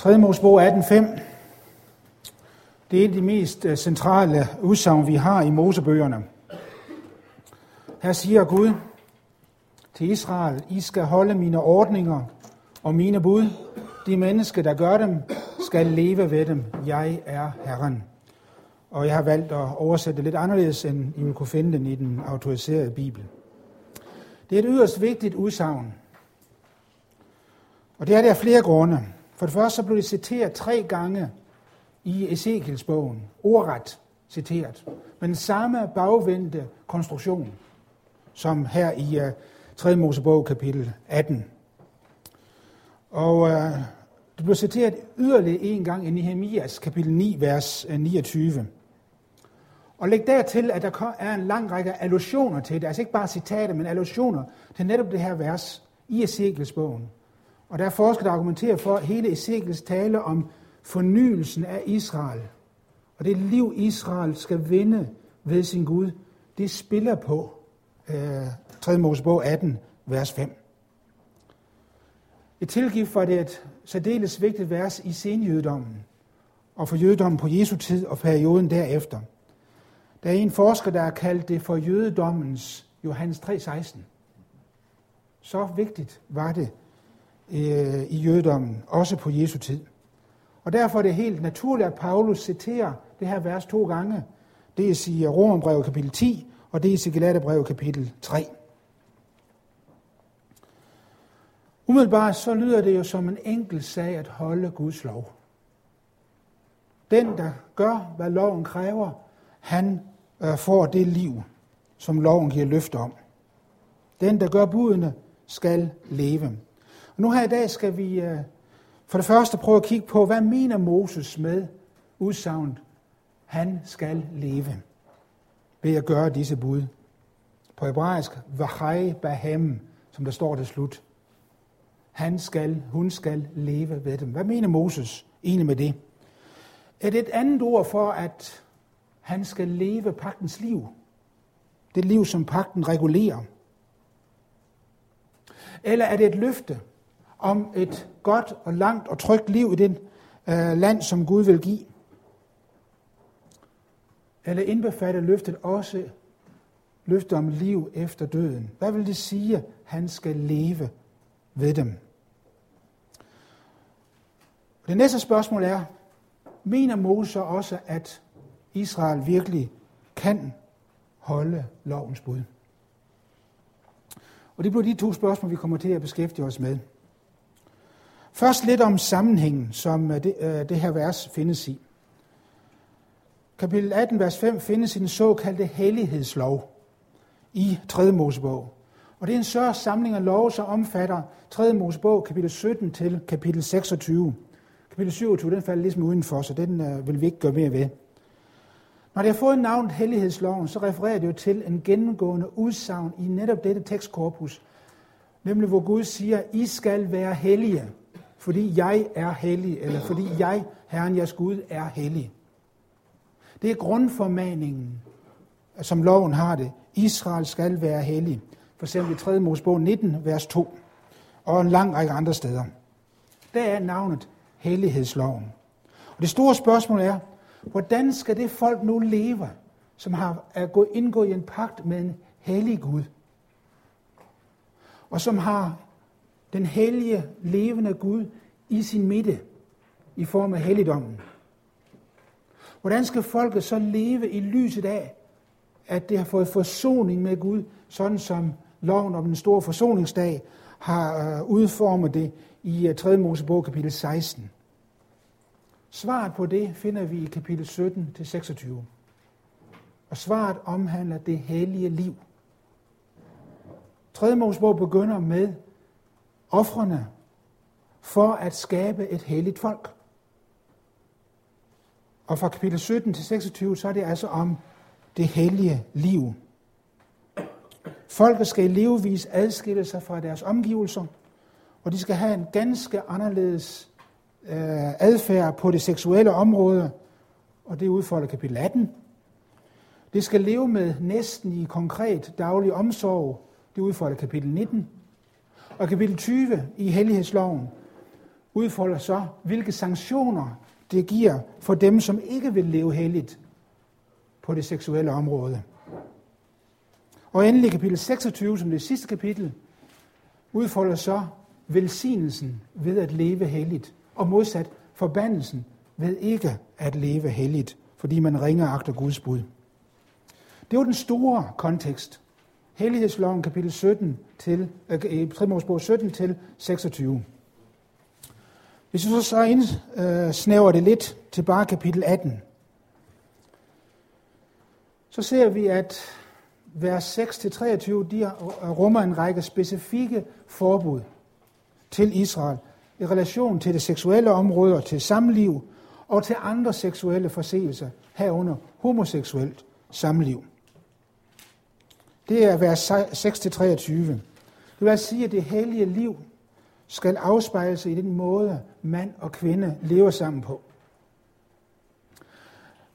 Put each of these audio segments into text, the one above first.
3. Mosebog 18.5. Det er et af de mest øh, centrale udsagn, vi har i Mosebøgerne. Her siger Gud til Israel, I skal holde mine ordninger og mine bud. De mennesker, der gør dem, skal leve ved dem. Jeg er Herren. Og jeg har valgt at oversætte det lidt anderledes, end I vil kunne finde den i den autoriserede Bibel. Det er et yderst vigtigt udsagn. Og det er der flere grunde. For det første så blev det citeret tre gange i Ezekiels bogen, ordret citeret, med den samme bagvendte konstruktion, som her i øh, uh, 3. Mosebog kapitel 18. Og uh, det blev citeret yderligere en gang i Nehemias kapitel 9, vers øh, 29. Og læg dertil, at der er en lang række allusioner til det, altså ikke bare citater, men allusioner til netop det her vers i Ezekiels bogen. Og der er forskere, der argumenterer for hele Ezekiels tale om fornyelsen af Israel. Og det liv, Israel skal vinde ved sin Gud, det spiller på øh, 3. Mosebog 18, vers 5. Et tilgift for det et særdeles vigtigt vers i senjødommen, og for jødedommen på Jesu tid og perioden derefter. Der er en forsker, der har kaldt det for jødedommens Johannes 3,16. Så vigtigt var det øh, i jødedommen, også på Jesu tid. Og derfor er det helt naturligt, at Paulus citerer det her vers to gange. Det er i Romerbrevet kapitel 10, og det er i Galaterbrevet kapitel 3. Umiddelbart så lyder det jo som en enkelt sag at holde Guds lov. Den, der gør, hvad loven kræver, han øh, får det liv, som loven giver løfte om. Den, der gør budene, skal leve. Nu her i dag skal vi øh, for det første prøve at kigge på, hvad mener Moses med udsagnet, han skal leve ved at gøre disse bud. På hebraisk, vahai bahem, som der står til slut. Han skal, hun skal leve ved dem. Hvad mener Moses egentlig med det? Er det et andet ord for, at han skal leve pagtens liv? Det liv, som pagten regulerer. Eller er det et løfte om et godt og langt og trygt liv i det øh, land, som Gud vil give? Eller indbefatter løftet også løftet om liv efter døden? Hvad vil det sige, at han skal leve ved dem? Det næste spørgsmål er, mener Moses også, at Israel virkelig kan holde lovens bud? Og det bliver de to spørgsmål, vi kommer til at beskæftige os med. Først lidt om sammenhængen, som øh, det, øh, det her vers findes i. Kapitel 18, vers 5 findes i den såkaldte hellighedslov i 3. Mosebog. Og det er en større samling af lov, som omfatter 3. Mosebog, kapitel 17 til kapitel 26. Kapitel 27, den falder ligesom udenfor, så den øh, vil vi ikke gøre mere ved. Når det har fået navnet Hellighedsloven, så refererer det jo til en gennemgående udsagn i netop dette tekstkorpus, nemlig hvor Gud siger, I skal være hellige, fordi jeg er hellig, eller fordi jeg, Herren jeres Gud, er hellig. Det er grundformaningen, som loven har det. Israel skal være hellig. For eksempel i 3. Mosebog 19, vers 2, og en lang række andre steder. Der er navnet Hellighedsloven. Og det store spørgsmål er, hvordan skal det folk nu leve, som har er gået indgået i en pagt med en hellig Gud, og som har den hellige, levende Gud i sin midte i form af helligdommen. Hvordan skal folket så leve i lyset af, at det har fået forsoning med Gud, sådan som loven om den store forsoningsdag har øh, udformet det i øh, 3. Mosebog kapitel 16. Svaret på det finder vi i kapitel 17 til 26. Og svaret omhandler det hellige liv. 3. Mosebog begynder med offrene for at skabe et helligt folk. Og fra kapitel 17 til 26, så er det altså om det hellige liv. Folket skal i levevis adskille sig fra deres omgivelser, og de skal have en ganske anderledes øh, adfærd på det seksuelle område, og det udfolder kapitel 18. Det skal leve med næsten i konkret daglig omsorg, det udfolder kapitel 19. Og kapitel 20 i Hellighedsloven udfolder så, hvilke sanktioner det giver for dem, som ikke vil leve helligt på det seksuelle område. Og endelig kapitel 26, som det sidste kapitel, udfolder så velsignelsen ved at leve helligt, og modsat forbandelsen ved ikke at leve helligt, fordi man ringer agter Guds bud. Det var den store kontekst. Hellighedsloven kapitel 17 til, øh, 3. 17 til 26. Hvis vi så, så indsnæver øh, det lidt til bare kapitel 18, så ser vi, at vers 6-23 de øh, rummer en række specifikke forbud til Israel i relation til det seksuelle område og til samliv og til andre seksuelle forseelser, herunder homoseksuelt samliv. Det er vers 6-23. Det vil altså sige, at det hellige liv skal afspejle sig i den måde, mand og kvinde lever sammen på.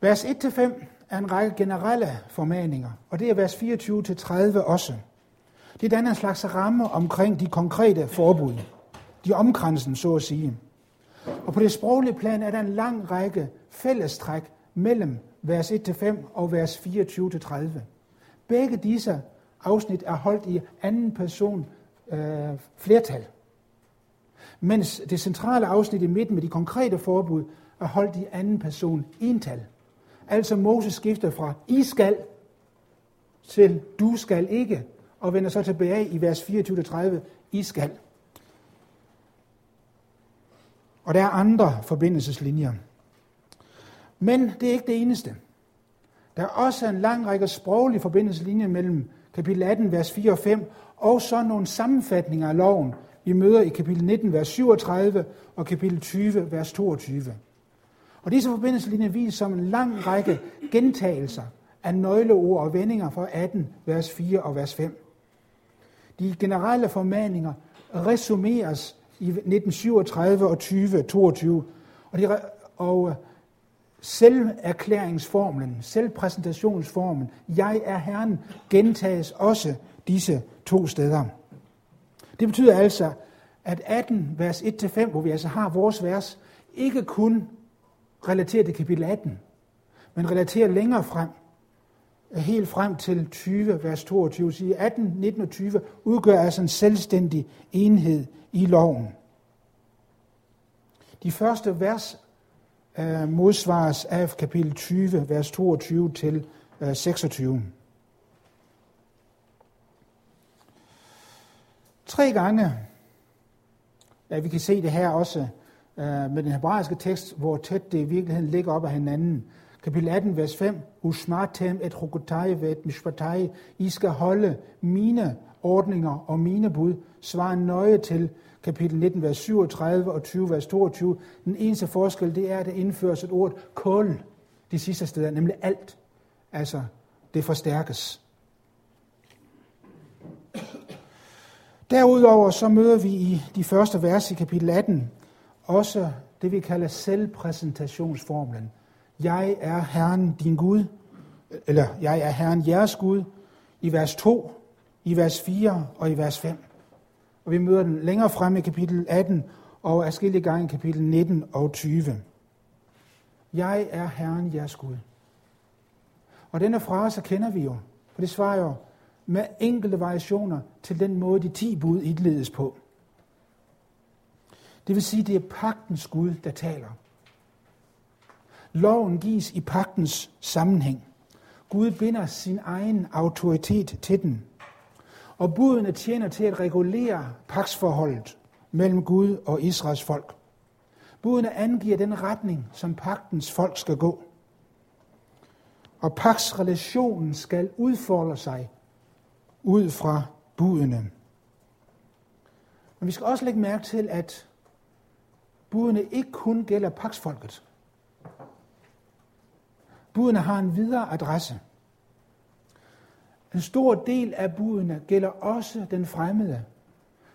Vers 1-5 er en række generelle formaninger, og det er vers 24-30 også. Det danner en slags ramme omkring de konkrete forbud, de omkransen, så at sige. Og på det sproglige plan er der en lang række fællestræk mellem vers 1-5 og vers 24-30. Begge disse afsnit er holdt i anden person øh, flertal mens det centrale afsnit i midten med de konkrete forbud er holdt i anden person ental. Altså Moses skifter fra I skal til du skal ikke, og vender så tilbage i vers 24-30, I skal. Og der er andre forbindelseslinjer. Men det er ikke det eneste. Der er også en lang række sproglige forbindelseslinjer mellem kapitel 18, vers 4 og 5, og så nogle sammenfatninger af loven, vi møder i kapitel 19, vers 37 og kapitel 20, vers 22. Og disse forbindelseslinjer viser som en lang række gentagelser af nøgleord og vendinger fra 18, vers 4 og vers 5. De generelle formaninger resumeres i 1937 og 2022, og, de, og øh, selverklæringsformlen, selvpræsentationsformen, jeg er Herren, gentages også disse to steder. Det betyder altså, at 18, vers 1-5, hvor vi altså har vores vers, ikke kun relaterer til kapitel 18, men relaterer længere frem, helt frem til 20, vers 22, siger 18, 19 og 20 udgør altså en selvstændig enhed i loven. De første vers uh, modsvares af kapitel 20, vers 22 til øh, 26. Tre gange, ja, vi kan se det her også uh, med den hebraiske tekst, hvor tæt det i virkeligheden ligger op af hinanden. Kapitel 18, vers 5. Usmartem et rokotai vet mishpatai. I skal holde mine ordninger og mine bud. Svar nøje til kapitel 19, vers 37 og 20, vers 22. Den eneste forskel, det er, at der indføres et ord kul de sidste steder, nemlig alt. Altså, det forstærkes. Derudover så møder vi i de første vers i kapitel 18 også det, vi kalder selvpræsentationsformlen. Jeg er Herren din Gud, eller jeg er Herren jeres Gud, i vers 2, i vers 4 og i vers 5. Og vi møder den længere frem i kapitel 18 og afskillige gange i kapitel 19 og 20. Jeg er Herren jeres Gud. Og denne frase kender vi jo, for det svarer jo med enkelte variationer til den måde, de ti bud indledes på. Det vil sige, det er pagtens Gud, der taler. Loven gives i pagtens sammenhæng. Gud binder sin egen autoritet til den. Og budene tjener til at regulere paksforholdet mellem Gud og Israels folk. Budene angiver den retning, som pagtens folk skal gå. Og paksrelationen skal udfolde sig ud fra budene. Men vi skal også lægge mærke til, at budene ikke kun gælder paksfolket. Budene har en videre adresse. En stor del af budene gælder også den fremmede,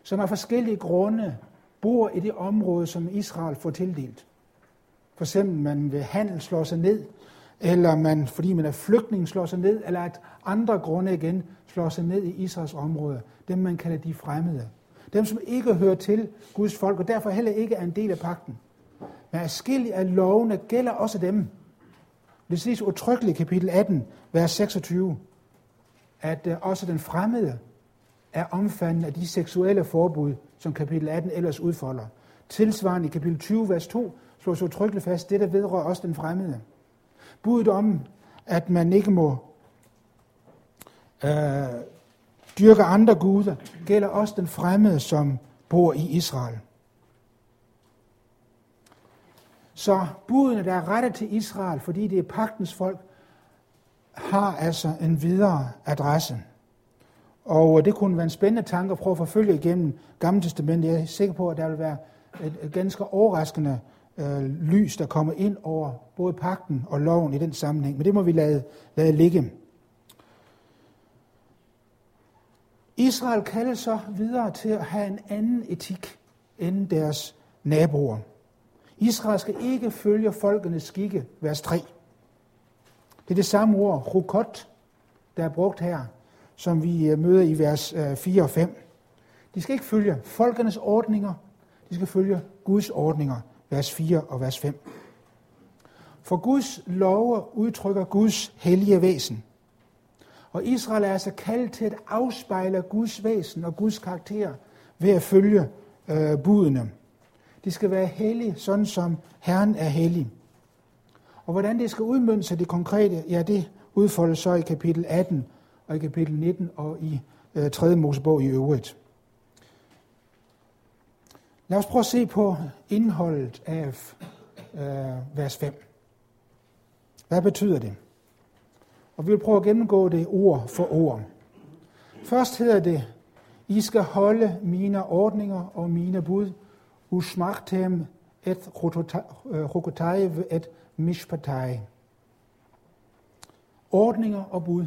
som af forskellige grunde bor i det område, som Israel får tildelt. For eksempel man ved handel slår sig ned eller man, fordi man er flygtning, slår sig ned, eller at andre grunde igen slår sig ned i Israels område, dem man kalder de fremmede. Dem, som ikke hører til Guds folk, og derfor heller ikke er en del af pakten. Men afskillige af lovene gælder også dem. Det siges utryggeligt i kapitel 18, vers 26, at øh, også den fremmede er omfattet af de seksuelle forbud, som kapitel 18 ellers udfolder. Tilsvarende i kapitel 20, vers 2, slår så utryggeligt fast, det der vedrører også den fremmede. Budet om, at man ikke må øh, dyrke andre guder, gælder også den fremmede, som bor i Israel. Så budene, der er rettet til Israel, fordi det er pagtens folk, har altså en videre adresse. Og øh, det kunne være en spændende tanke at prøve at forfølge igennem Gamle Testamentet. Jeg er sikker på, at der vil være et ganske overraskende øh, lys, der kommer ind over både pakten og loven i den sammenhæng. Men det må vi lade, lade ligge. Israel kaldes så videre til at have en anden etik end deres naboer. Israel skal ikke følge folkenes skikke, vers 3. Det er det samme ord, rukot, der er brugt her, som vi øh, møder i vers øh, 4 og 5. De skal ikke følge folkernes ordninger, de skal følge Guds ordninger, vers 4 og vers 5. For Guds love udtrykker Guds hellige væsen. Og Israel er altså kaldt til at afspejle Guds væsen og Guds karakter ved at følge øh, budene. De skal være hellige, sådan som Herren er hellig. Og hvordan det skal udmønte sig det konkrete, ja, det udfoldes så i kapitel 18 og i kapitel 19 og i øh, 3. Mosebog i øvrigt. Lad os prøve at se på indholdet af øh, vers 5. Hvad betyder det? Og vi vil prøve at gennemgå det ord for ord. Først hedder det, I skal holde mine ordninger og mine bud, usmagtem et øh, rokotai et mishpatai. Ordninger og bud.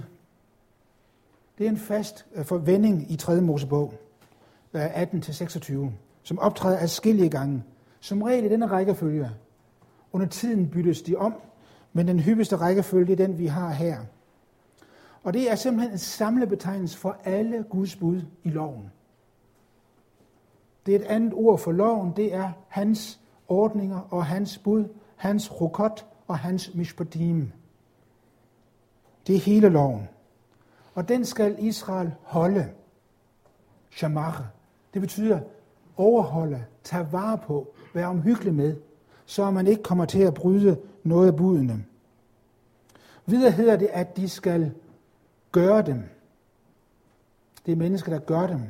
Det er en fast øh, forvending i 3. Mosebog, øh, 18-26, som optræder adskillige gange. Som regel i denne rækkefølge. Under tiden byttes de om, men den hyppigste rækkefølge er den, vi har her. Og det er simpelthen en samlebetegnelse for alle Guds bud i loven. Det er et andet ord for loven, det er hans ordninger og hans bud, hans rokot og hans mishpatim. Det er hele loven. Og den skal Israel holde. Shamar. Det betyder overholde, tage vare på, være omhyggelig med, så man ikke kommer til at bryde noget af budene. Videre hedder det, at de skal gøre dem. Det er mennesker, der gør dem.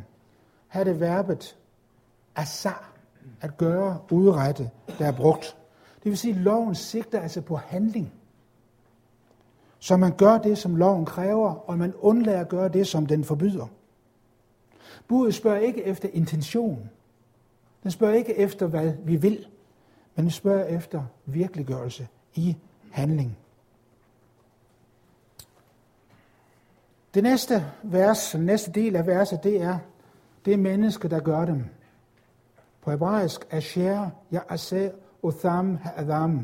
Her er det verbet asar, at gøre, udrette, der er brugt. Det vil sige, at loven sigter altså på handling. Så man gør det, som loven kræver, og man undlader at gøre det, som den forbyder. Budet spørger ikke efter intention. Den spørger ikke efter, hvad vi vil, men den spørger efter virkeliggørelse i handling. Det næste vers, den næste del af verset, det er, det er mennesker, der gør dem. På hebraisk, Asher, Ya'ase, Otham, Ha'adam.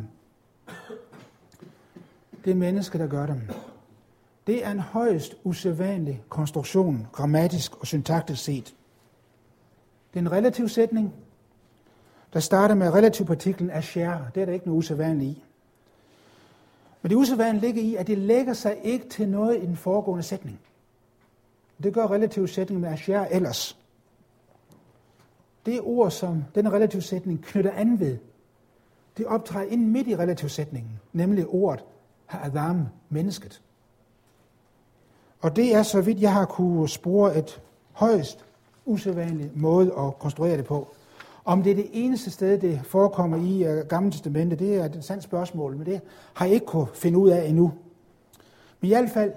Det er mennesker, der gør dem. Det er en højst usædvanlig konstruktion, grammatisk og syntaktisk set. Det er en relativ sætning, der starter med relativpartiklen Asher. Det er der ikke noget usædvanligt i. Men det usædvanlige ligger i, at det lægger sig ikke til noget i den foregående sætning. Det gør relativ sætning med asher ellers. Det ord, som den relativ sætning knytter an ved, det optræder ind midt i relativsætningen, nemlig ordet ha'adam, mennesket. Og det er, så vidt jeg har kunne spore, et højst usædvanligt måde at konstruere det på. Om det er det eneste sted, det forekommer i Gamle Testamente, det er et sandt spørgsmål, men det har jeg ikke kunne finde ud af endnu. Men i hvert fald,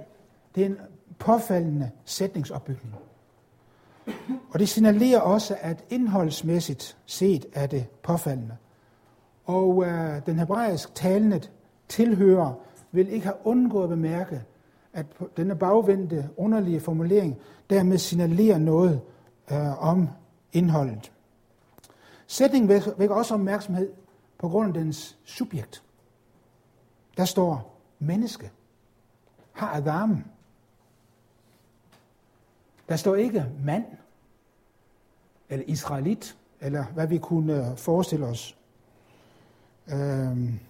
det er en påfaldende sætningsopbygning. Og det signalerer også, at indholdsmæssigt set er det påfaldende. Og øh, den hebraisk talende tilhører vil ikke have undgået at bemærke, at denne bagvendte, underlige formulering dermed signalerer noget øh, om indholdet. Sætningen vækker også opmærksomhed på grund af dens subjekt. Der står menneske. Har Adam. Der står ikke mand eller israelit, eller hvad vi kunne øh, forestille os. Øhm,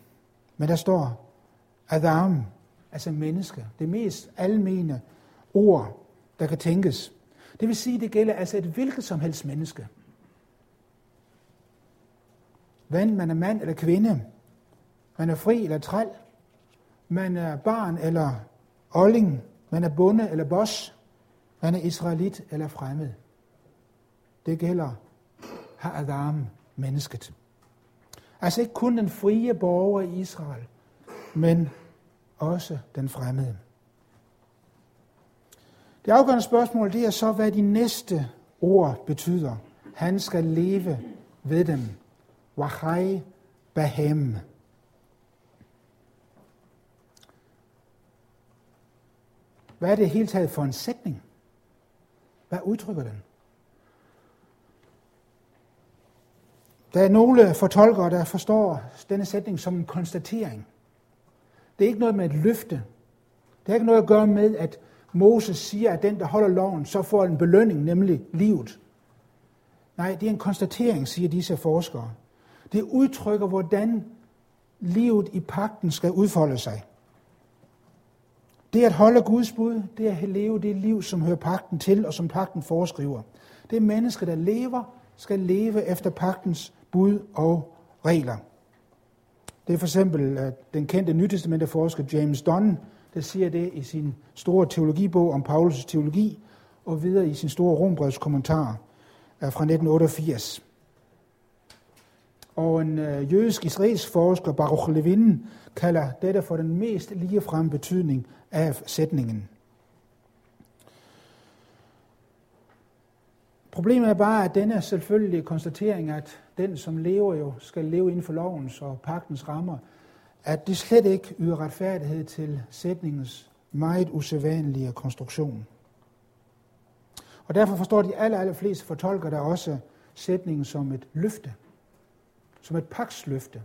men der står Adam, altså menneske. Det mest almene ord, der kan tænkes. Det vil sige, det gælder altså et hvilket som helst menneske. Hvad man er mand eller kvinde, man er fri eller træl, man er barn eller olling, man er bonde eller boss, man er israelit eller fremmed. Det gælder Adam, mennesket. Altså ikke kun den frie borger i Israel, men også den fremmede. Det afgørende spørgsmål det er så, hvad de næste ord betyder. Han skal leve ved dem. Wahai Bahem. Hvad er det hele taget for en sætning? Hvad udtrykker den? Der er nogle fortolkere, der forstår denne sætning som en konstatering. Det er ikke noget med et løfte. Det har ikke noget at gøre med, at Moses siger, at den, der holder loven, så får en belønning, nemlig livet. Nej, det er en konstatering, siger disse forskere. Det udtrykker, hvordan livet i pakten skal udfolde sig. Det at holde Guds bud, det er at leve det liv, som hører pakten til, og som pakten foreskriver. Det menneske, der lever, skal leve efter pagtens bud og regler. Det er for eksempel at den kendte nytestamenteforsker James Dunn, der siger det i sin store teologibog om Paulus' teologi, og videre i sin store rombrevs kommentar fra 1988. Og en øh, jødisk israelsk forsker, Baruch Levin, kalder dette for den mest ligefrem betydning af sætningen. Problemet er bare, at denne selvfølgelige konstatering, at den, som lever jo, skal leve inden for lovens og pagtens rammer, at det slet ikke yder retfærdighed til sætningens meget usædvanlige konstruktion. Og derfor forstår de aller, aller fleste fortolker der også sætningen som et løfte, som et pagtsløfte,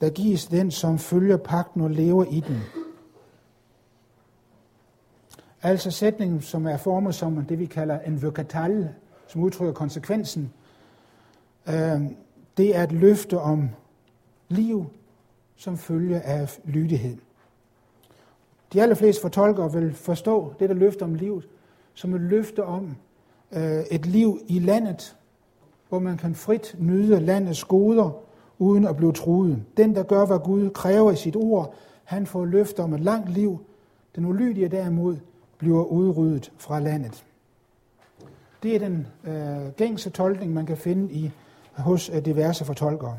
der gives den, som følger pagten og lever i den. Altså sætningen, som er formet som det, vi kalder en vokatal, som udtrykker konsekvensen, øh, det er et løfte om liv, som følge af lydighed. De allerfleste fortolkere vil forstå dette løfte om livet som et løfte om øh, et liv i landet, hvor man kan frit nyde landets goder, uden at blive truet. Den, der gør, hvad Gud kræver i sit ord, han får løfte om et langt liv. Den ulydige derimod bliver udryddet fra landet. Det er den øh, gængse tolkning, man kan finde i hos øh, diverse fortolkere.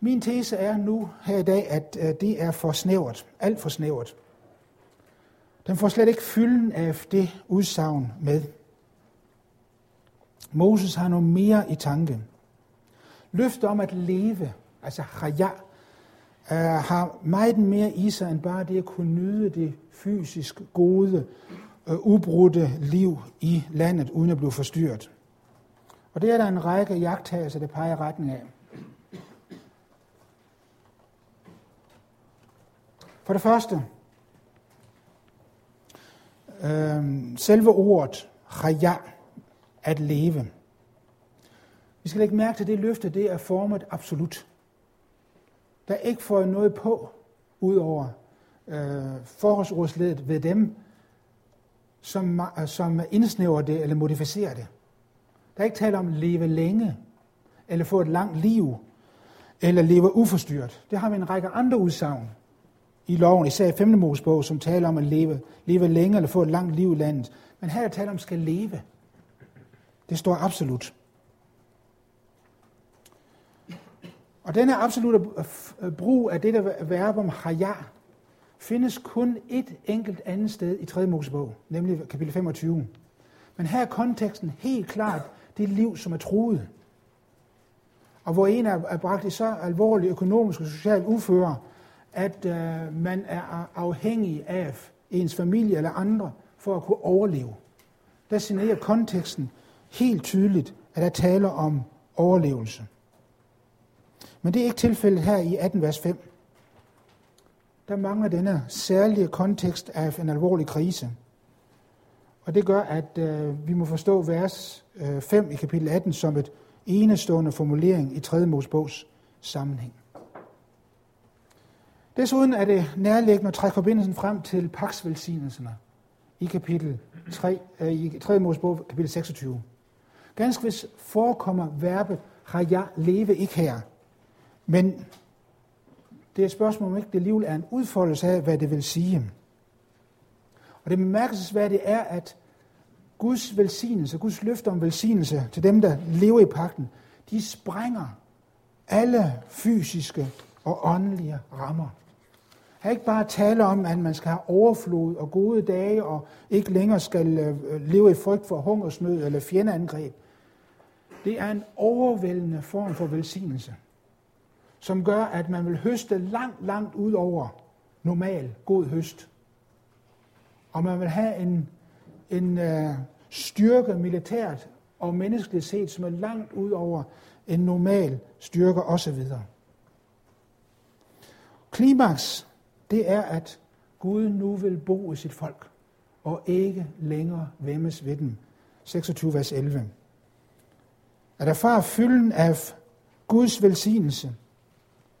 Min tese er nu her i dag, at øh, det er for snævert, alt for snævert. Den får slet ikke fylden af det udsagn med. Moses har noget mere i tanke. Løftet om at leve, altså chaya, øh, har meget mere i sig end bare det at kunne nyde det fysisk gode, øh, ubrudte liv i landet, uden at blive forstyrret. Og det er der en række jagttagelser, der peger retning af. For det første, øh, selve ordet chaya, at leve. Vi skal lægge mærke til, at det løfte det er formet absolut. Der er ikke fået noget på, ud over øh, forholdsordsledet ved dem, som, øh, som indsnæver det eller modificerer det. Der er ikke tale om at leve længe, eller få et langt liv, eller leve uforstyrret. Det har vi en række andre udsagn i loven, især i 5. Mosebog, som taler om at leve, leve længe eller få et langt liv i landet. Men her er tale om, at skal leve. Det står absolut. Og denne absolute brug af det der verb om haya, findes kun et enkelt andet sted i 3. Mosebog, nemlig kapitel 25. Men her er konteksten helt klart det liv, som er truet. Og hvor en er bragt i så alvorlig økonomisk og social uføre, at øh, man er afhængig af ens familie eller andre for at kunne overleve. Der signalerer konteksten helt tydeligt, at der taler om overlevelse. Men det er ikke tilfældet her i 18 vers 5. Der mangler denne særlige kontekst af en alvorlig krise. Og det gør, at øh, vi må forstå vers øh, 5 i kapitel 18 som et enestående formulering i 3. Mosebogs sammenhæng. Desuden er det nærliggende at trække forbindelsen frem til paksvelsignelserne i kapitel 3, øh, i 3. Mosebog, kapitel 26. Ganske vist forekommer verbet har jeg leve ikke her, men det er et spørgsmål, om ikke det alligevel er en udfoldelse af, hvad det vil sige. Og det bemærkelsesværdige er, at Guds velsignelse, Guds løfter om velsignelse til dem, der lever i pakten, de sprænger alle fysiske og åndelige rammer. Her ikke bare tale om, at man skal have overflod og gode dage, og ikke længere skal øh, leve i frygt for hungersnød eller fjendeangreb. Det er en overvældende form for velsignelse, som gør, at man vil høste langt, langt ud over normal god høst. Og man vil have en, en øh, styrke militært og menneskeligt set, som er langt ud over en normal styrke osv. Klimaks, det er, at Gud nu vil bo i sit folk, og ikke længere vemmes ved dem. 26 vers 11. At erfare fylden af Guds velsignelse,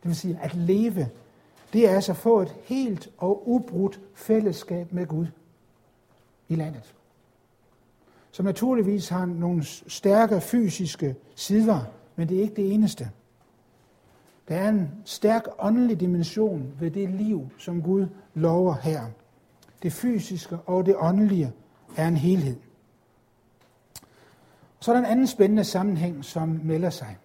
det vil sige at leve, det er altså at få et helt og ubrudt fællesskab med Gud i landet. Som naturligvis har nogle stærke fysiske sider, men det er ikke det eneste. Der er en stærk åndelig dimension ved det liv, som Gud lover her. Det fysiske og det åndelige er en helhed. Så er der en anden spændende sammenhæng, som melder sig.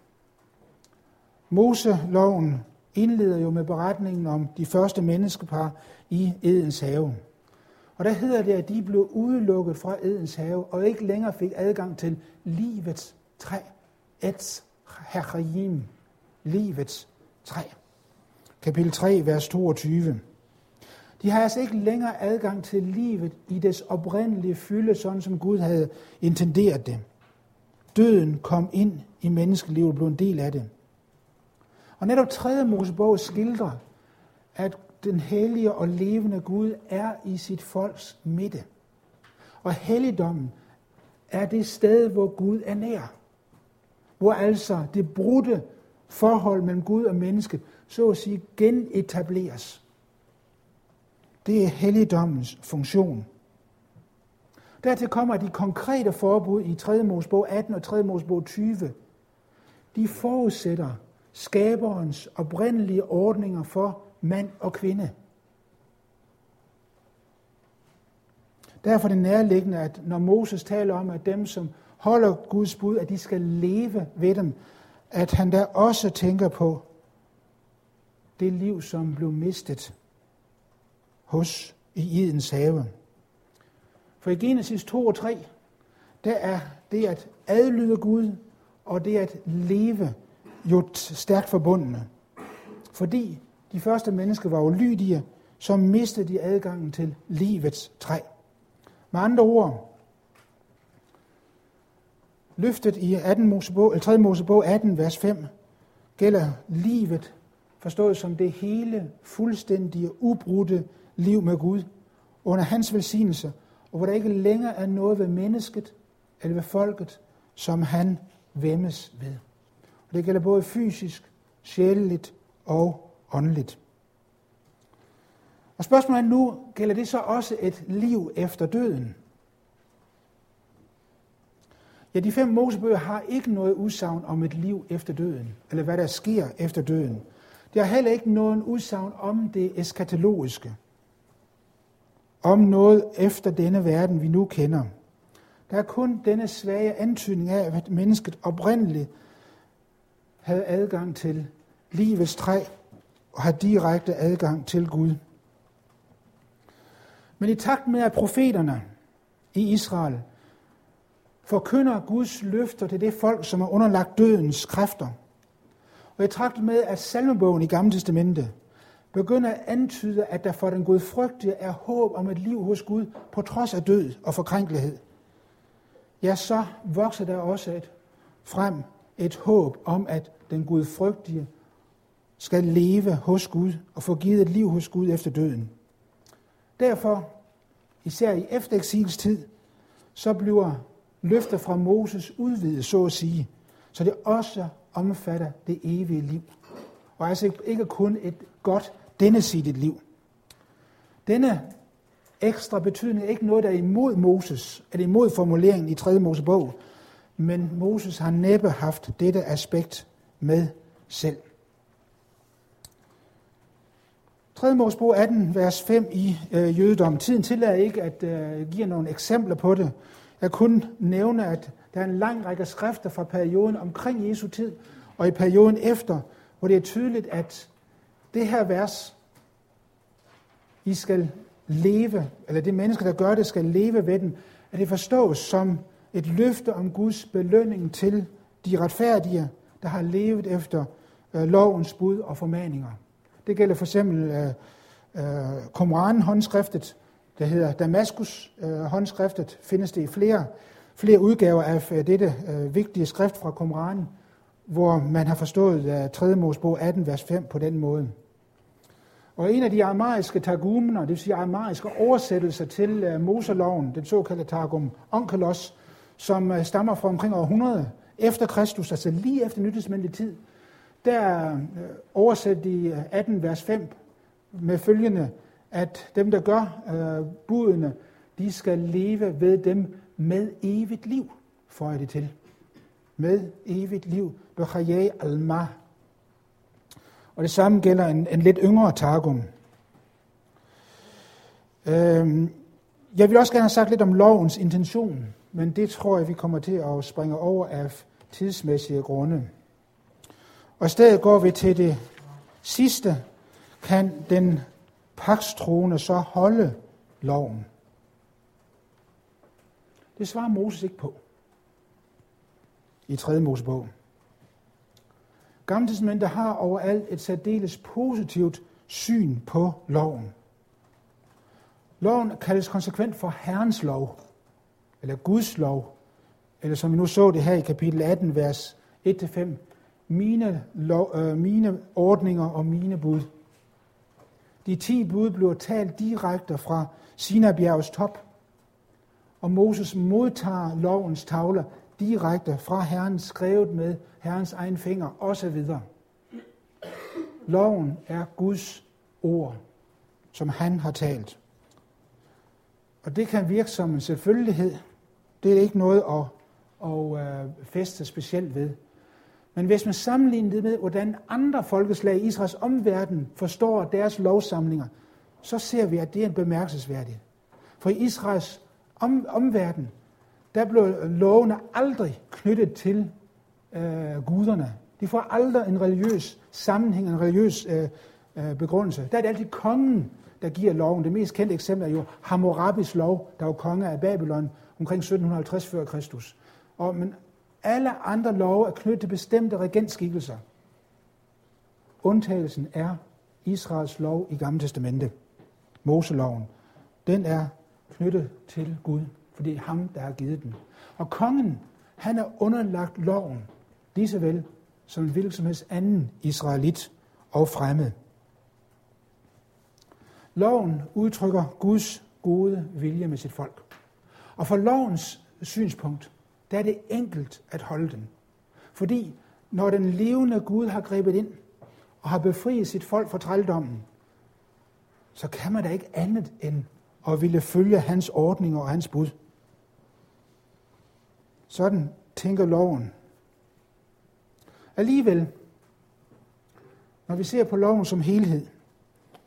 Moseloven indleder jo med beretningen om de første menneskepar i Edens have. Og der hedder det, at de blev udelukket fra Edens have, og ikke længere fik adgang til livets træ. Et herrim. livets træ. Kapitel 3, vers 22. De har altså ikke længere adgang til livet i dets oprindelige fylde, sådan som Gud havde intenderet det. Døden kom ind i menneskelivet og blev en del af det. Og netop 3. Mosebog skildrer, at den hellige og levende Gud er i sit folks midte. Og helligdommen er det sted, hvor Gud er nær. Hvor altså det brudte forhold mellem Gud og mennesket, så at sige, genetableres. Det er helligdommens funktion. Dertil kommer de konkrete forbud i 3. Mosebog 18 og 3. Mosebog 20. De forudsætter skaberens oprindelige ordninger for mand og kvinde. Derfor er det nærliggende, at når Moses taler om, at dem, som holder Guds bud, at de skal leve ved dem, at han der også tænker på det liv, som blev mistet hos i Edens have. For i Genesis 2 og 3, der er det at adlyde Gud og det at leve jo stærkt forbundne. Fordi de første mennesker var ulydige, så mistede de adgangen til livets træ. Med andre ord, løftet i 18 Mosebog, eller 3. Mosebog 18, vers 5, gælder livet, forstået som det hele, fuldstændige, ubrudte liv med Gud, under hans velsignelse, og hvor der ikke længere er noget ved mennesket eller ved folket, som han vemmes ved. Og det gælder både fysisk, sjæleligt og åndeligt. Og spørgsmålet er nu, gælder det så også et liv efter døden? Ja, de fem Mosebøger har ikke noget udsagn om et liv efter døden, eller hvad der sker efter døden. Det har heller ikke noget udsagn om det eskatologiske, om noget efter denne verden, vi nu kender. Der er kun denne svage antydning af, at mennesket oprindeligt havde adgang til livets træ og har direkte adgang til Gud. Men i takt med, at profeterne i Israel forkynder Guds løfter til det folk, som er underlagt dødens kræfter, og i takt med, at salmebogen i Gamle Testamente begynder at antyde, at der for den gudfrygtige er håb om et liv hos Gud på trods af død og forkrænkelighed, ja, så vokser der også et frem et håb om, at den gudfrygtige skal leve hos Gud og få givet et liv hos Gud efter døden. Derfor, især i eftereksilstid, så bliver løfter fra Moses udvidet, så at sige, så det også omfatter det evige liv. Og altså ikke kun et godt denne sit liv. Denne ekstra betydning er ikke noget, der er imod Moses, eller imod formuleringen i 3. Mosebog, men Moses har næppe haft dette aspekt med selv. 3. Mosebog 18, vers 5 i øh, jødedom. Tiden tillader ikke at øh, give nogle eksempler på det. Jeg kun nævne, at der er en lang række skrifter fra perioden omkring Jesu tid, og i perioden efter, hvor det er tydeligt, at det her vers, I skal leve, eller det menneske, der gør det, skal leve ved den, at det forstås som et løfte om Guds belønning til de retfærdige, der har levet efter øh, lovens bud og formaninger. Det gælder for eksempel øh, øh, Qumran-håndskriftet, der hedder Damaskus-håndskriftet, øh, findes det i flere, flere udgaver af øh, dette øh, vigtige skrift fra Qumran, hvor man har forstået øh, 3. Mosebog 18, vers 5 på den måde. Og en af de armariske targumener, det vil sige armariske oversættelser til øh, Moseloven, den såkaldte Targum Onkelos, som øh, stammer fra omkring år 100 efter Kristus, altså lige efter nytelsesmændelig tid, der øh, oversætter øh, de 18 vers 5 med følgende, at dem, der gør øh, budene, de skal leve ved dem med evigt liv, får jeg det til. Med evigt liv. Bechayei alma og det samme gælder en, en lidt yngre Targum. Øhm, jeg vil også gerne have sagt lidt om lovens intention, men det tror jeg, vi kommer til at springe over af tidsmæssige grunde. Og i stedet går vi til det sidste. Kan den pakstroende så holde loven? Det svarer Moses ikke på i 3. Mosebog. Gamle har overalt et særdeles positivt syn på loven. Loven kaldes konsekvent for Herrens lov, eller Guds lov, eller som vi nu så det her i kapitel 18, vers 1-5, mine, lov, øh, mine ordninger og mine bud. De ti bud blev talt direkte fra Sinabjergs top, og Moses modtager lovens tavler direkte fra Herren, skrevet med Herrens egen finger osv. Loven er Guds ord, som han har talt. Og det kan virke som en selvfølgelighed. Det er ikke noget at, at øh, feste specielt ved. Men hvis man sammenligner det med, hvordan andre folkeslag i Israels omverden forstår deres lovsamlinger, så ser vi, at det er en bemærkelsesværdigt. For i Israels om, omverden, der blev lovene aldrig knyttet til øh, guderne. De får aldrig en religiøs sammenhæng, en religiøs øh, øh, begrundelse. Der er det altid kongen, der giver loven. Det mest kendte eksempel er jo Hammurabis lov, der var konge af Babylon omkring 1750 før Kristus. Og, men alle andre love er knyttet til bestemte regentskikkelser. Undtagelsen er Israels lov i Gamle Testamente, Moseloven. Den er knyttet til Gud, for det er ham, der har givet den. Og kongen, han er underlagt loven lige så vel som en hvilken som helst anden israelit og fremmed. Loven udtrykker Guds gode vilje med sit folk. Og for lovens synspunkt, der er det enkelt at holde den. Fordi når den levende Gud har grebet ind og har befriet sit folk fra trældommen, så kan man da ikke andet end at ville følge hans ordninger og hans bud. Sådan tænker loven Alligevel, når vi ser på loven som helhed,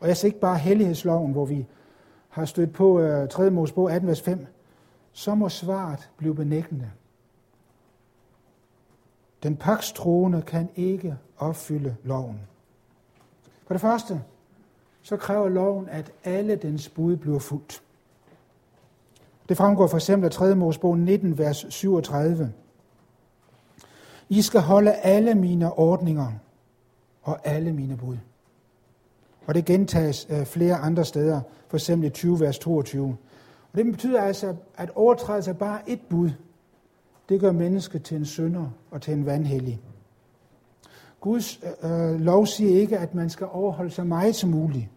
og jeg ser ikke bare hellighedsloven, hvor vi har stødt på øh, 3. Mosebog 18, vers 5, så må svaret blive benægtende. Den pakstroende kan ikke opfylde loven. For det første, så kræver loven, at alle dens bud bliver fuldt. Det fremgår for eksempel af 3. Mosebog 19, vers 37. I skal holde alle mine ordninger og alle mine bud. Og det gentages øh, flere andre steder, for eksempel i 20, vers 22. Og det betyder altså, at overtrædelse af bare et bud, det gør mennesket til en synder og til en vandhellig. Guds øh, øh, lov siger ikke, at man skal overholde så meget som muligt,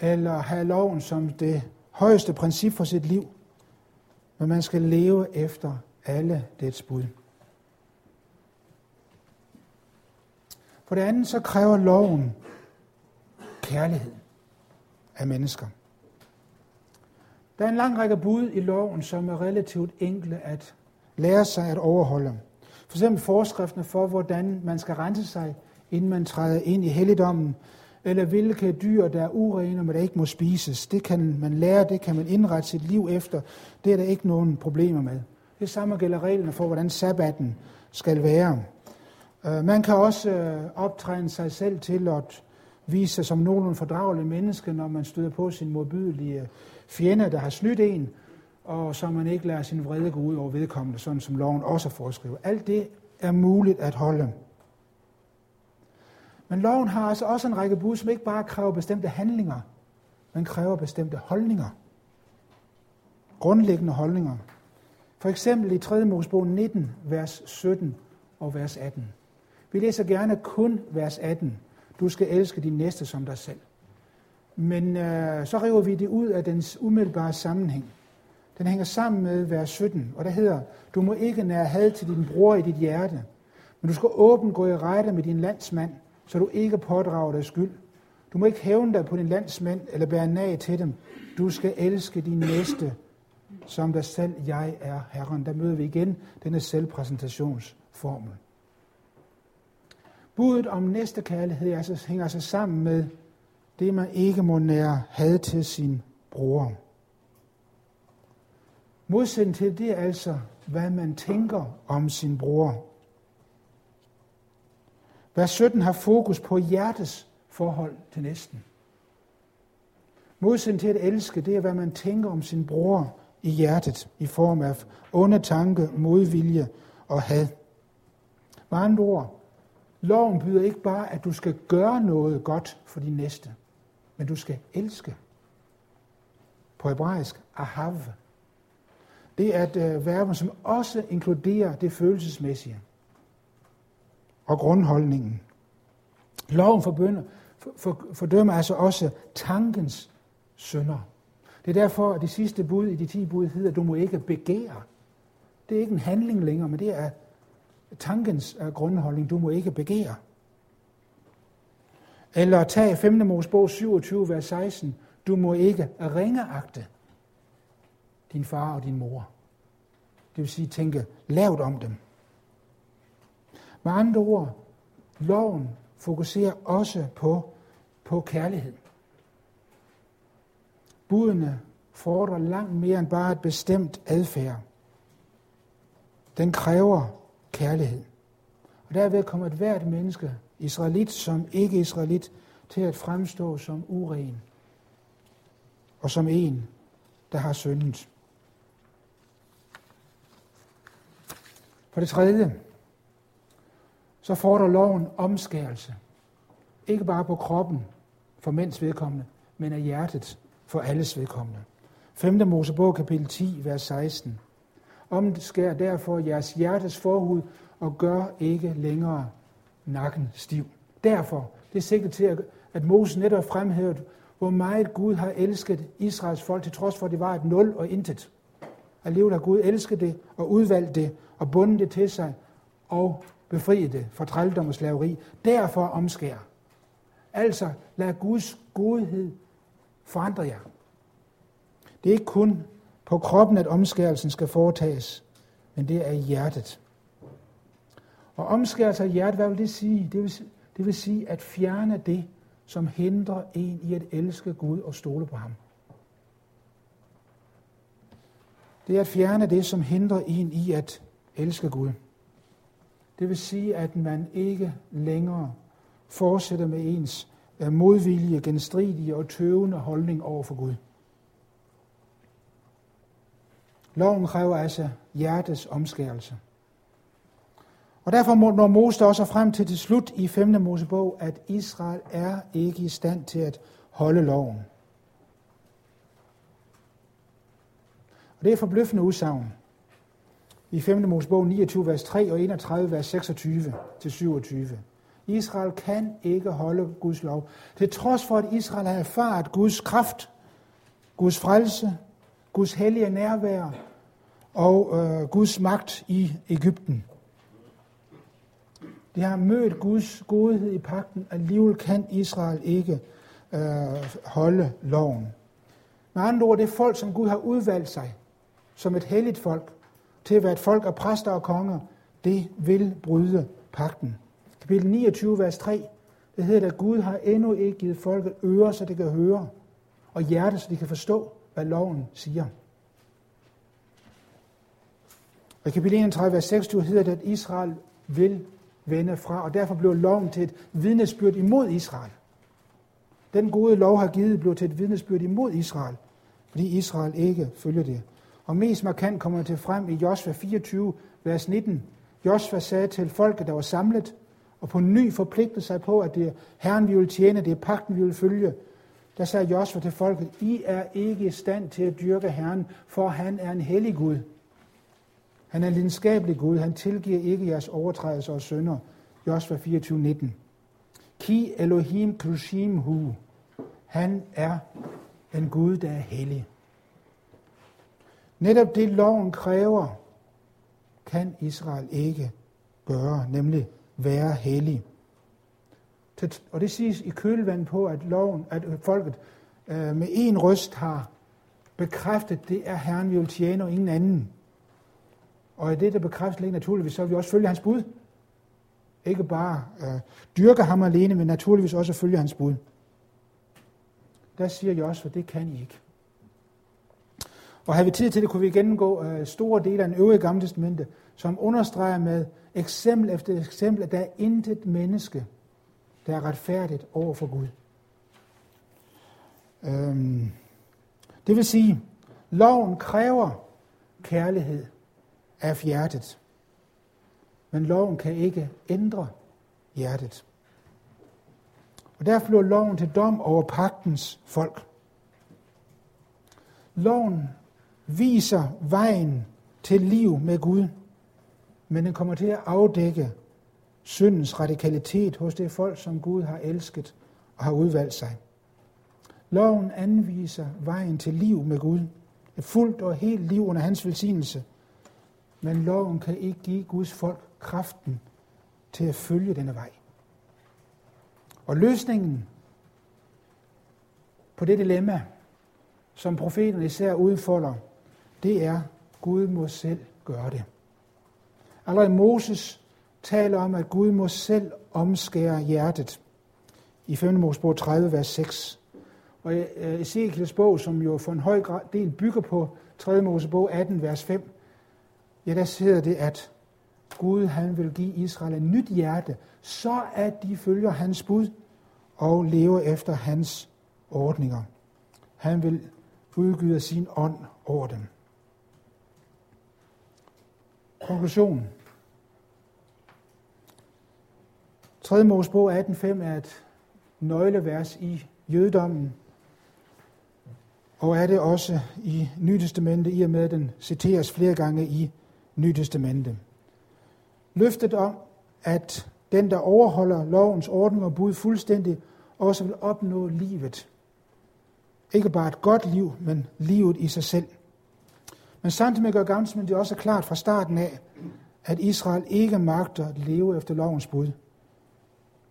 eller have loven som det højeste princip for sit liv. men man skal leve efter alle dets bud. For det andet så kræver loven kærlighed af mennesker. Der er en lang række bud i loven, som er relativt enkle at lære sig at overholde. For eksempel forskriftene for, hvordan man skal rense sig, inden man træder ind i helligdommen, eller hvilke dyr, der er urene, men der ikke må spises. Det kan man lære, det kan man indrette sit liv efter. Det er der ikke nogen problemer med. Det samme gælder reglerne for, hvordan sabbaten skal være. Øh, man kan også øh, optræne sig selv til at vise sig som nogen fordragelig menneske, når man støder på sin modbydelige fjende, der har snydt en, og så man ikke lader sin vrede gå ud over vedkommende, sådan som loven også foreskriver. Alt det er muligt at holde. Men loven har altså også en række bud, som ikke bare kræver bestemte handlinger, men kræver bestemte holdninger. Grundlæggende holdninger. For eksempel i 3. Mosebog 19, vers 17 og vers 18. Vi læser gerne kun vers 18. Du skal elske din næste som dig selv. Men øh, så river vi det ud af dens umiddelbare sammenhæng. Den hænger sammen med vers 17, og der hedder, du må ikke nære had til din bror i dit hjerte, men du skal åbent gå i rette med din landsmand, så du ikke pådrager dig skyld. Du må ikke hævne dig på din landsmænd eller bære nag til dem. Du skal elske din næste, som der selv jeg er Herren. Der møder vi igen denne selvpræsentationsformel. Budet om næste kærlighed altså, hænger sig sammen med det, man ikke må nære had til sin bror. Modsætning til det er altså, hvad man tænker om sin bror. Vers 17 har fokus på hjertets forhold til næsten. Modsætning til at elske, det er, hvad man tænker om sin bror i hjertet, i form af onde tanke, modvilje og had. Med andre ord, loven byder ikke bare, at du skal gøre noget godt for din næste, men du skal elske. På hebraisk, ahav. Det er et øh, verb, som også inkluderer det følelsesmæssige og grundholdningen. Loven forbønder, for, for, fordømmer altså også tankens synder. Det er derfor, at det sidste bud i de ti bud hedder, at du må ikke begære. Det er ikke en handling længere, men det er tankens øh, grundholdning. Du må ikke begære. Eller tag 5. Mosebog 27, vers 16. Du må ikke ringeagte din far og din mor. Det vil sige tænke lavt om dem. Med andre ord, loven fokuserer også på, på kærlighed. Budene fordrer langt mere end bare et bestemt adfærd. Den kræver kærlighed. Og derved kommer et hvert menneske, israelit som ikke israelit, til at fremstå som uren og som en, der har syndet. For det tredje, så fordrer loven omskærelse. Ikke bare på kroppen for mænds vedkommende, men af hjertet for alles vedkommende. 5. Mosebog kapitel 10, vers 16. Omskær derfor jeres hjertes forhud og gør ikke længere nakken stiv. Derfor, det er sikkert til, at Moses netop fremhævede, hvor meget Gud har elsket Israels folk, til trods for, at det var et nul og intet. Alligevel har Gud elsket det og udvalgt det og bundet det til sig og befriet det fra trældom og slaveri. Derfor omskær. Altså, lad Guds godhed forandre jer. Det er ikke kun på kroppen, at omskærelsen skal foretages, men det er i hjertet. Og omskærelse af hjertet, hvad vil det sige? Det vil, det vil sige at fjerne det, som hindrer en i at elske Gud og stole på ham. Det er at fjerne det, som hindrer en i at elske Gud. Det vil sige, at man ikke længere fortsætter med ens øh, modvilje, genstridige og tøvende holdning over for Gud. Loven kræver altså hjertets omskærelse. Og derfor når Moses også frem til til slut i 5. Mosebog, at Israel er ikke i stand til at holde loven. Og det er forbløffende udsagn i 5. Mosebog 29, vers 3 og 31, vers 26 til 27. Israel kan ikke holde Guds lov. Til trods for, at Israel har erfaret Guds kraft, Guds frelse, Guds hellige nærvær, og øh, Guds magt i Ægypten. De har mødt Guds godhed i pakten, alligevel kan Israel ikke øh, holde loven. Med andre ord, det er folk, som Gud har udvalgt sig som et helligt folk, til at være et folk af præster og konger, det vil bryde pakten. Kapitel 29, vers 3, det hedder, at Gud har endnu ikke givet folket ører, så det kan høre, og hjerte, så de kan forstå, hvad loven siger. Og i kapitel 31, vers 26 hedder det, at Israel vil vende fra, og derfor blev loven til et vidnesbyrd imod Israel. Den gode lov har givet blev til et vidnesbyrd imod Israel, fordi Israel ikke følger det. Og mest markant kommer det til frem i Josva 24, vers 19. Josva sagde til folket, der var samlet, og på ny forpligtede sig på, at det er Herren, vi vil tjene, det er pakten, vi vil følge. Der sagde Josva til folket, I er ikke i stand til at dyrke Herren, for han er en hellig Gud. Han er en lidenskabelig Gud. Han tilgiver ikke jeres overtrædelser og synder. Josva 24, 19. Ki Elohim Klushim Hu. Han er en Gud, der er hellig. Netop det loven kræver, kan Israel ikke gøre, nemlig være hellig. Og det siges i kølvand på, at, loven, at folket øh, med en røst har bekræftet, det er Herren, vi vil tjene, og ingen anden. Og i det, der bekræfter ligger naturligvis, så vil vi også følge hans bud. Ikke bare øh, dyrke ham alene, men naturligvis også følge hans bud. Der siger jeg også, for det kan I ikke. Og har vi tid til det, kunne vi gennemgå øh, store dele af den øvrige gamle testamente, som understreger med eksempel efter eksempel, at der er intet menneske, der er retfærdigt over for Gud. Øhm, det vil sige, loven kræver kærlighed af hjertet. Men loven kan ikke ændre hjertet. Og derfor blev loven til dom over pagtens folk. Loven viser vejen til liv med Gud, men den kommer til at afdække syndens radikalitet hos det folk, som Gud har elsket og har udvalgt sig. Loven anviser vejen til liv med Gud, et fuldt og helt liv under hans velsignelse – men loven kan ikke give Guds folk kraften til at følge denne vej. Og løsningen på det dilemma, som profeten især udfolder, det er, Gud må selv gøre det. Allerede Moses taler om, at Gud må selv omskære hjertet. I 5. Mosebog 30, vers 6. Og i Ezekiels bog, som jo for en høj del bygger på 3. Mosebog 18, vers 5, ja, der sidder det, at Gud han vil give Israel et nyt hjerte, så at de følger hans bud og lever efter hans ordninger. Han vil udgyde sin ånd over dem. Konklusion. 3. Mosebog 18.5 er et nøglevers i jødedommen, og er det også i Nytestamentet, i og med at den citeres flere gange i Nytestamente. Løftet om, at den, der overholder lovens ordning og bud fuldstændig, også vil opnå livet. Ikke bare et godt liv, men livet i sig selv. Men samtidig gør Gamle det også klart fra starten af, at Israel ikke magter at leve efter lovens bud.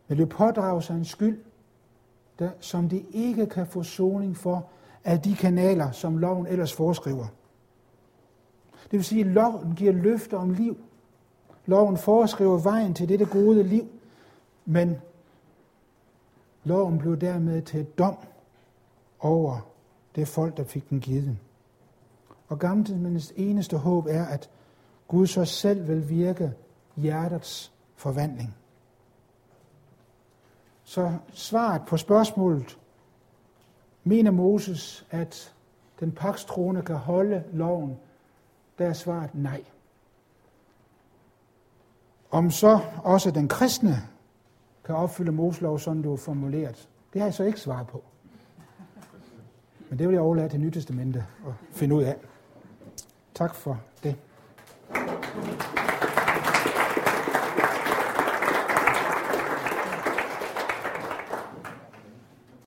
Men det pådrager sig en skyld, der, som de ikke kan få soning for af de kanaler, som loven ellers foreskriver. Det vil sige, at loven giver løfter om liv. Loven foreskriver vejen til dette gode liv, men loven blev dermed til dom over det folk, der fik den givet. Og gammeltidsmændens eneste håb er, at Gud så selv vil virke hjertets forvandling. Så svaret på spørgsmålet, mener Moses, at den pakstrone kan holde loven der er svaret nej. Om så også den kristne kan opfylde Moslov, som du er formuleret, det har jeg så ikke svaret på. Men det vil jeg overlade til Nytestamentet at finde ud af. Tak for det.